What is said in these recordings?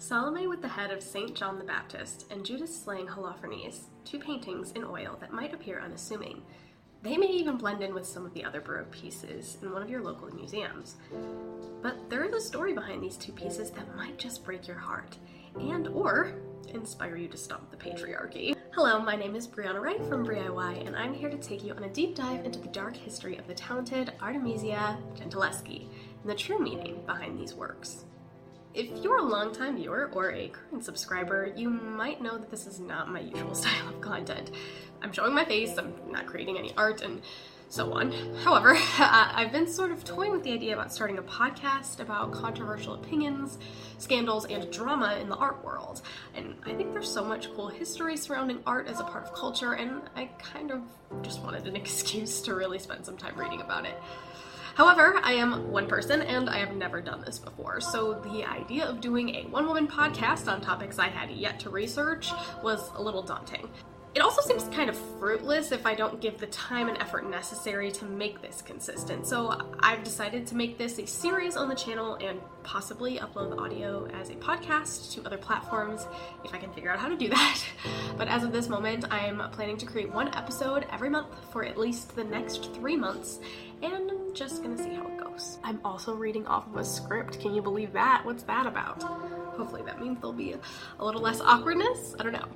Salome with the head of St. John the Baptist and Judith slaying Holofernes, two paintings in oil that might appear unassuming. They may even blend in with some of the other Baroque pieces in one of your local museums. But there is a story behind these two pieces that might just break your heart and or inspire you to stop the patriarchy. Hello, my name is Brianna Wright from BriIY, and I'm here to take you on a deep dive into the dark history of the talented Artemisia Gentileschi and the true meaning behind these works. If you're a longtime viewer or a current subscriber, you might know that this is not my usual style of content. I'm showing my face, I'm not creating any art, and so on. However, uh, I've been sort of toying with the idea about starting a podcast about controversial opinions, scandals, and drama in the art world. And I think there's so much cool history surrounding art as a part of culture, and I kind of just wanted an excuse to really spend some time reading about it. However, I am one person and I have never done this before, so the idea of doing a one woman podcast on topics I had yet to research was a little daunting. It also seems kind of fruitless if I don't give the time and effort necessary to make this consistent. So I've decided to make this a series on the channel and possibly upload the audio as a podcast to other platforms if I can figure out how to do that. But as of this moment, I'm planning to create one episode every month for at least the next three months, and Just gonna see how it goes. I'm also reading off of a script. Can you believe that? What's that about? Hopefully, that means there'll be a, a little less awkwardness. I don't know.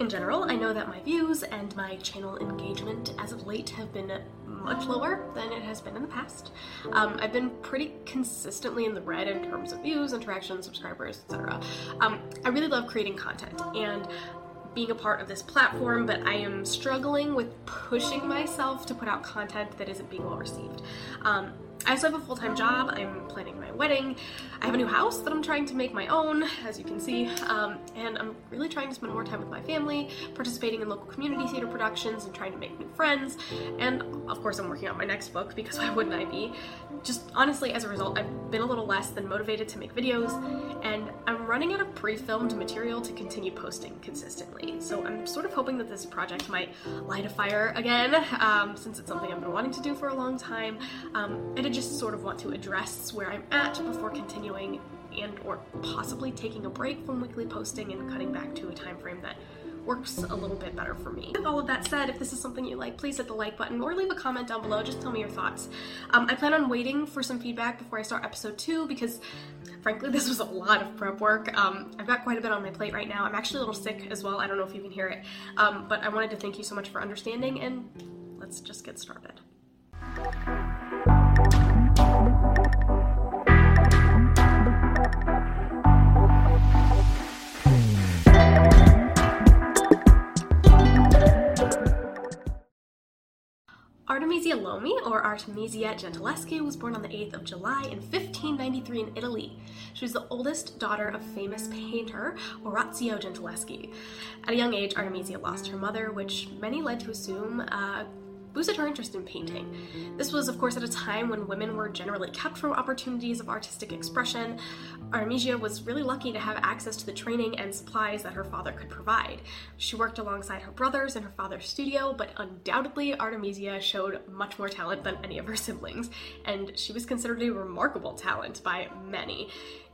In general, I know that my views and my channel engagement as of late have been much lower than it has been in the past. Um, I've been pretty consistently in the red in terms of views, interactions, subscribers, etc. Um, I really love creating content and being a part of this platform, but I am struggling with pushing myself to put out content that isn't being well received. Um, I also have a full time job. I'm planning my wedding. I have a new house that I'm trying to make my own, as you can see. Um, and I'm really trying to spend more time with my family, participating in local community theater productions, and trying to make new friends. And of course, I'm working on my next book because why wouldn't I be? Just honestly, as a result, I've been a little less than motivated to make videos, and I'm running out of pre filmed material to continue posting consistently. So I'm sort of hoping that this project might light a fire again, um, since it's something I've been wanting to do for a long time. Um, and I just sort of want to address where I'm at before continuing and or possibly taking a break from weekly posting and cutting back to a time frame that works a little bit better for me. With all of that said, if this is something you like, please hit the like button or leave a comment down below. Just tell me your thoughts. Um, I plan on waiting for some feedback before I start episode two because, frankly, this was a lot of prep work. Um, I've got quite a bit on my plate right now. I'm actually a little sick as well. I don't know if you can hear it, um, but I wanted to thank you so much for understanding and let's just get started. Artemisia Lomi, or Artemisia Gentileschi, was born on the 8th of July in 1593 in Italy. She was the oldest daughter of famous painter Orazio Gentileschi. At a young age, Artemisia lost her mother, which many led to assume uh, boosted her interest in painting. This was, of course, at a time when women were generally kept from opportunities of artistic expression. Artemisia was really lucky to have access to the training and supplies that her father could provide. She worked alongside her brothers in her father's studio, but undoubtedly Artemisia showed much more talent than any of her siblings, and she was considered a remarkable talent by many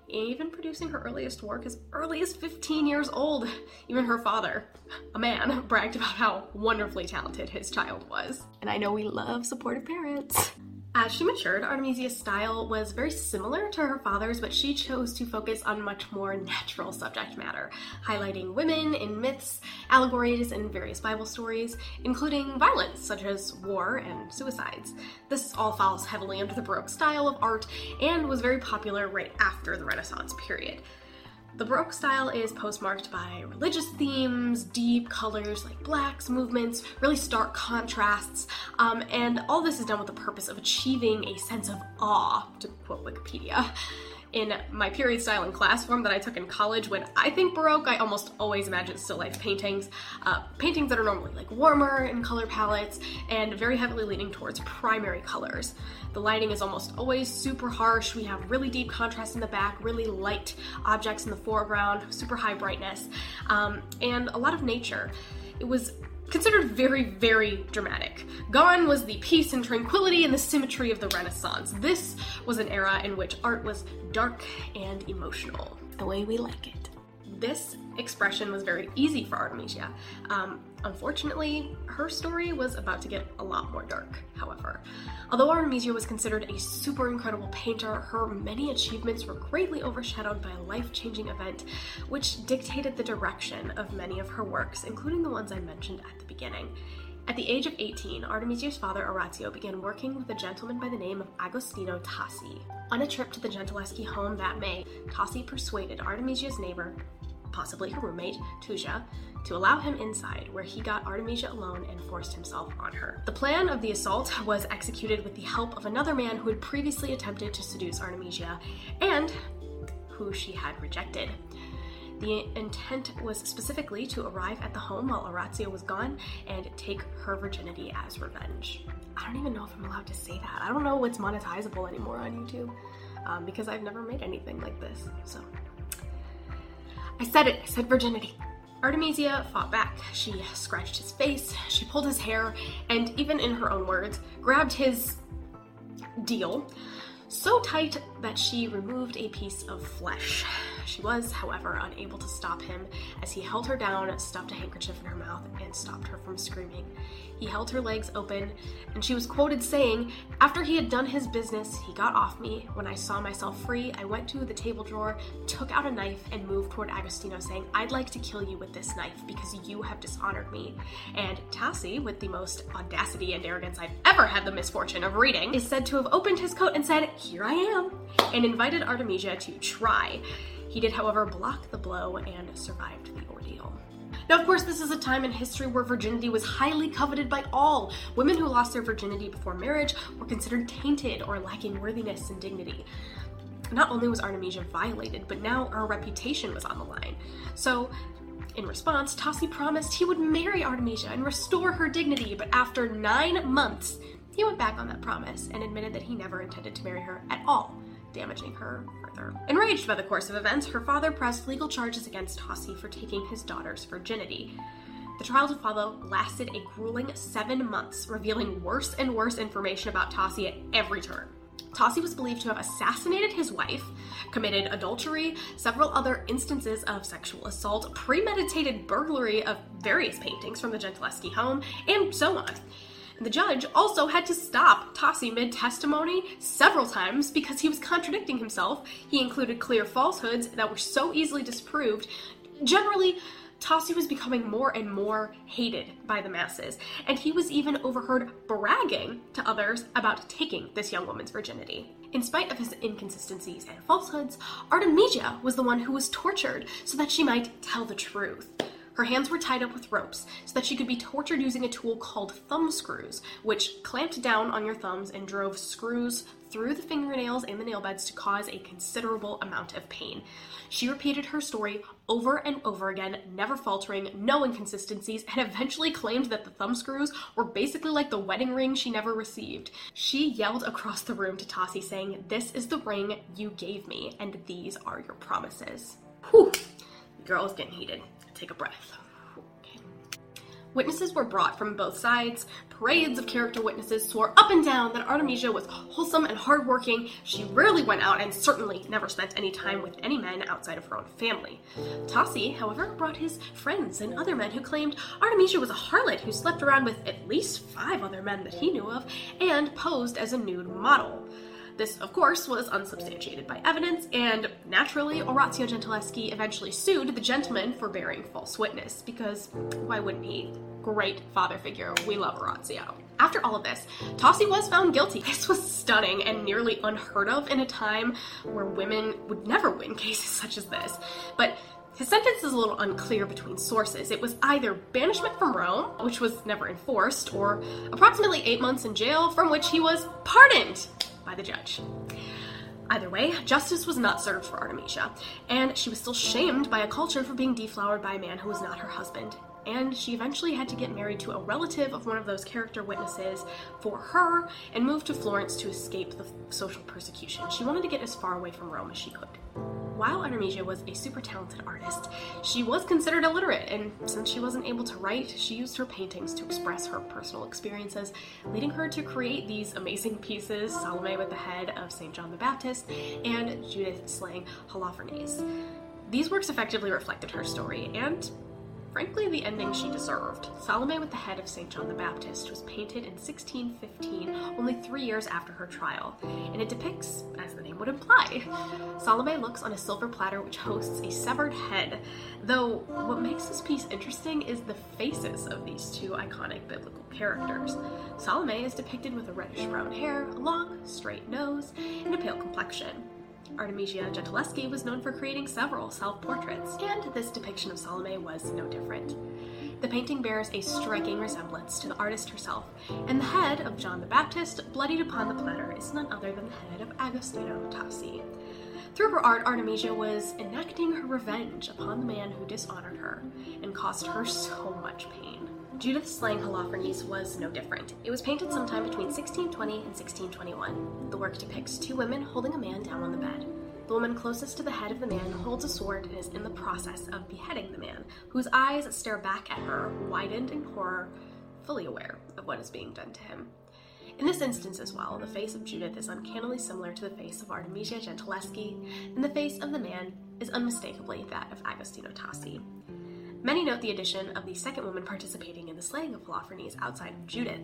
even producing her earliest work as early as 15 years old. Even her father, a man, bragged about how wonderfully talented his child was. And I know we love supportive parents. As she matured, Artemisia's style was very similar to her father's, but she chose to focus on much more natural subject matter, highlighting women in myths, allegories, and various Bible stories, including violence such as war and suicides. This all falls heavily under the Baroque style of art and was very popular right after the Renaissance period. The Baroque style is postmarked by religious themes, deep colors like blacks, movements, really stark contrasts, um, and all this is done with the purpose of achieving a sense of awe, to quote Wikipedia in my period style and class form that I took in college, when I think Baroque, I almost always imagine still life paintings. Uh, paintings that are normally like warmer in color palettes and very heavily leaning towards primary colors. The lighting is almost always super harsh. We have really deep contrast in the back, really light objects in the foreground, super high brightness, um, and a lot of nature. It was considered very, very dramatic. Gone was the peace and tranquility and the symmetry of the Renaissance. This was an era in which art was dark and emotional, the way we like it. This expression was very easy for Artemisia. Um, unfortunately, her story was about to get a lot more dark, however. Although Artemisia was considered a super incredible painter, her many achievements were greatly overshadowed by a life changing event, which dictated the direction of many of her works, including the ones I mentioned at the beginning. At the age of 18, Artemisia's father Orazio began working with a gentleman by the name of Agostino Tassi. On a trip to the Gentileschi home that May, Tassi persuaded Artemisia's neighbor, possibly her roommate, Tuzia, to allow him inside, where he got Artemisia alone and forced himself on her. The plan of the assault was executed with the help of another man who had previously attempted to seduce Artemisia and who she had rejected. The intent was specifically to arrive at the home while Orazio was gone and take her virginity as revenge. I don't even know if I'm allowed to say that. I don't know what's monetizable anymore on YouTube um, because I've never made anything like this. So I said it, I said virginity. Artemisia fought back. She scratched his face, she pulled his hair, and even in her own words, grabbed his deal so tight that she removed a piece of flesh. She was, however, unable to stop him as he held her down, stuffed a handkerchief in her mouth, and stopped her from screaming. He held her legs open, and she was quoted saying, After he had done his business, he got off me. When I saw myself free, I went to the table drawer, took out a knife, and moved toward Agostino, saying, I'd like to kill you with this knife because you have dishonored me. And Tassi, with the most audacity and arrogance I've ever had the misfortune of reading, is said to have opened his coat and said, Here I am, and invited Artemisia to try. He did, however, block the blow and survived the ordeal. Now, of course, this is a time in history where virginity was highly coveted by all. Women who lost their virginity before marriage were considered tainted or lacking worthiness and dignity. Not only was Artemisia violated, but now her reputation was on the line. So, in response, Tassi promised he would marry Artemisia and restore her dignity, but after nine months, he went back on that promise and admitted that he never intended to marry her at all damaging her further. Enraged by the course of events, her father pressed legal charges against Tassi for taking his daughter's virginity. The trial to follow lasted a grueling seven months, revealing worse and worse information about Tassi at every turn. Tassi was believed to have assassinated his wife, committed adultery, several other instances of sexual assault, premeditated burglary of various paintings from the Gentileschi home, and so on. The judge also had to stop Tassi mid testimony several times because he was contradicting himself. He included clear falsehoods that were so easily disproved. Generally, Tassi was becoming more and more hated by the masses, and he was even overheard bragging to others about taking this young woman's virginity. In spite of his inconsistencies and falsehoods, Artemisia was the one who was tortured so that she might tell the truth. Her hands were tied up with ropes so that she could be tortured using a tool called thumb screws, which clamped down on your thumbs and drove screws through the fingernails and the nail beds to cause a considerable amount of pain. She repeated her story over and over again, never faltering, no inconsistencies, and eventually claimed that the thumb screws were basically like the wedding ring she never received. She yelled across the room to Tassi, saying, This is the ring you gave me, and these are your promises. Whew, the girl is getting heated take a breath. Witnesses were brought from both sides. Parades of character witnesses swore up and down that Artemisia was wholesome and hardworking. She rarely went out and certainly never spent any time with any men outside of her own family. Tassi, however, brought his friends and other men who claimed Artemisia was a harlot who slept around with at least five other men that he knew of and posed as a nude model. This, of course, was unsubstantiated by evidence, and naturally, Orazio Gentileschi eventually sued the gentleman for bearing false witness, because why wouldn't he? Great father figure. We love Orazio. After all of this, Tassi was found guilty. This was stunning and nearly unheard of in a time where women would never win cases such as this. But his sentence is a little unclear between sources. It was either banishment from Rome, which was never enforced, or approximately eight months in jail, from which he was pardoned by the judge. Either way, justice was not served for Artemisia, and she was still shamed by a culture for being deflowered by a man who was not her husband. And she eventually had to get married to a relative of one of those character witnesses for her and move to Florence to escape the social persecution. She wanted to get as far away from Rome as she could. While Artemisia was a super talented artist, she was considered illiterate, and since she wasn't able to write, she used her paintings to express her personal experiences, leading her to create these amazing pieces Salome with the head of St. John the Baptist and Judith slaying Holofernes. These works effectively reflected her story, and frankly the ending she deserved. Salome with the head of St. John the Baptist was painted in 1615, only three years after her trial, and it depicts, as the name would imply, Salome looks on a silver platter which hosts a severed head. Though what makes this piece interesting is the faces of these two iconic biblical characters. Salome is depicted with a reddish brown hair, a long, straight nose, and a pale complexion. Artemisia Gentileschi was known for creating several self portraits, and this depiction of Salome was no different. The painting bears a striking resemblance to the artist herself, and the head of John the Baptist, bloodied upon the platter, is none other than the head of Agostino Tassi. Through her art, Artemisia was enacting her revenge upon the man who dishonored her and caused her so much pain. Judith slaying Holofernes was no different. It was painted sometime between 1620 and 1621. The work depicts two women holding a man down on the bed. The woman closest to the head of the man holds a sword and is in the process of beheading the man, whose eyes stare back at her, widened in horror, fully aware of what is being done to him. In this instance as well, the face of Judith is uncannily similar to the face of Artemisia Gentileschi, and the face of the man is unmistakably that of Agostino Tassi. Many note the addition of the second woman participating in the slaying of Holofernes outside of Judith.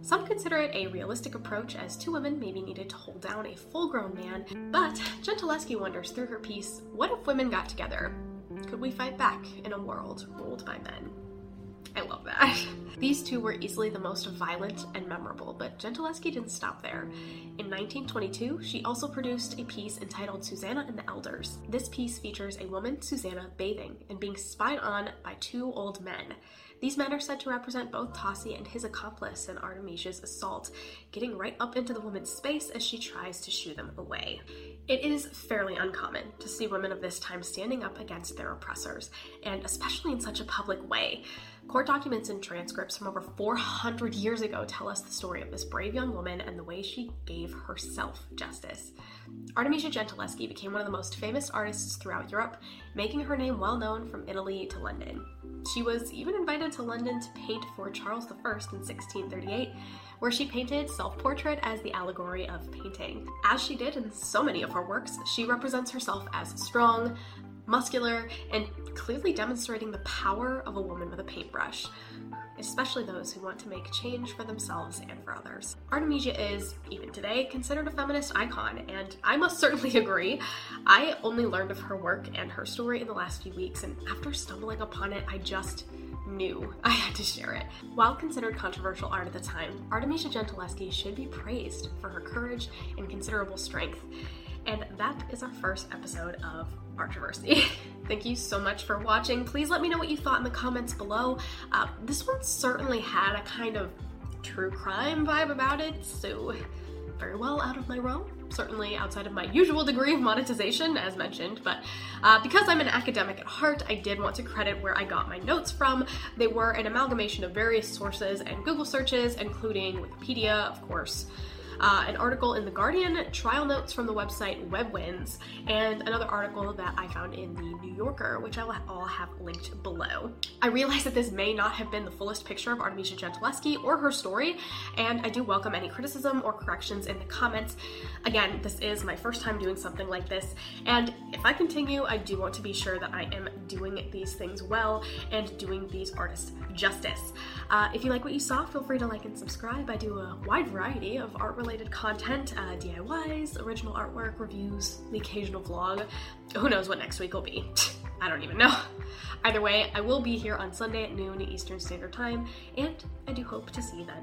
Some consider it a realistic approach as two women may be needed to hold down a full grown man, but Gentileschi wonders through her piece what if women got together? Could we fight back in a world ruled by men? I love that. These two were easily the most violent and memorable, but Gentileschi didn't stop there. In 1922, she also produced a piece entitled Susanna and the Elders. This piece features a woman, Susanna, bathing and being spied on by two old men. These men are said to represent both Tassi and his accomplice in Artemisia's assault, getting right up into the woman's space as she tries to shoo them away. It is fairly uncommon to see women of this time standing up against their oppressors, and especially in such a public way. Court documents and transcripts from over 400 years ago tell us the story of this brave young woman and the way she gave herself justice. Artemisia Gentileschi became one of the most famous artists throughout Europe, making her name well known from Italy to London. She was even invited to London to paint for Charles I in 1638, where she painted self portrait as the allegory of painting. As she did in so many of her works, she represents herself as strong, muscular, and clearly demonstrating the power of a woman with a paintbrush, especially those who want to make change for themselves and for others. Artemisia is, even today, considered a feminist icon, and I must certainly agree. I only learned of her work and her story in the last few weeks, and after stumbling upon it, I just knew I had to share it. While considered controversial art at the time, Artemisia Gentileschi should be praised for her courage and considerable strength. And that is our first episode of Artroversy. Thank you so much for watching. Please let me know what you thought in the comments below. Uh, this one certainly had a kind of true crime vibe about it, so very well out of my realm. Certainly outside of my usual degree of monetization, as mentioned, but uh, because I'm an academic at heart, I did want to credit where I got my notes from. They were an amalgamation of various sources and Google searches, including Wikipedia, of course, uh, an article in The Guardian, trial notes from the website WebWins, and another article that I found in The New Yorker, which I will all have linked below. I realize that this may not have been the fullest picture of Artemisia Gentileschi or her story, and I do welcome any criticism or corrections in the comments. Again, this is my first time doing something like this, and if I continue, I do want to be sure that I am doing these things well and doing these artists justice. Uh, if you like what you saw, feel free to like and subscribe. I do a wide variety of art related content uh, DIYs, original artwork, reviews, the occasional vlog. Who knows what next week will be? I don't even know. Either way, I will be here on Sunday at noon Eastern Standard Time, and I do hope to see you then.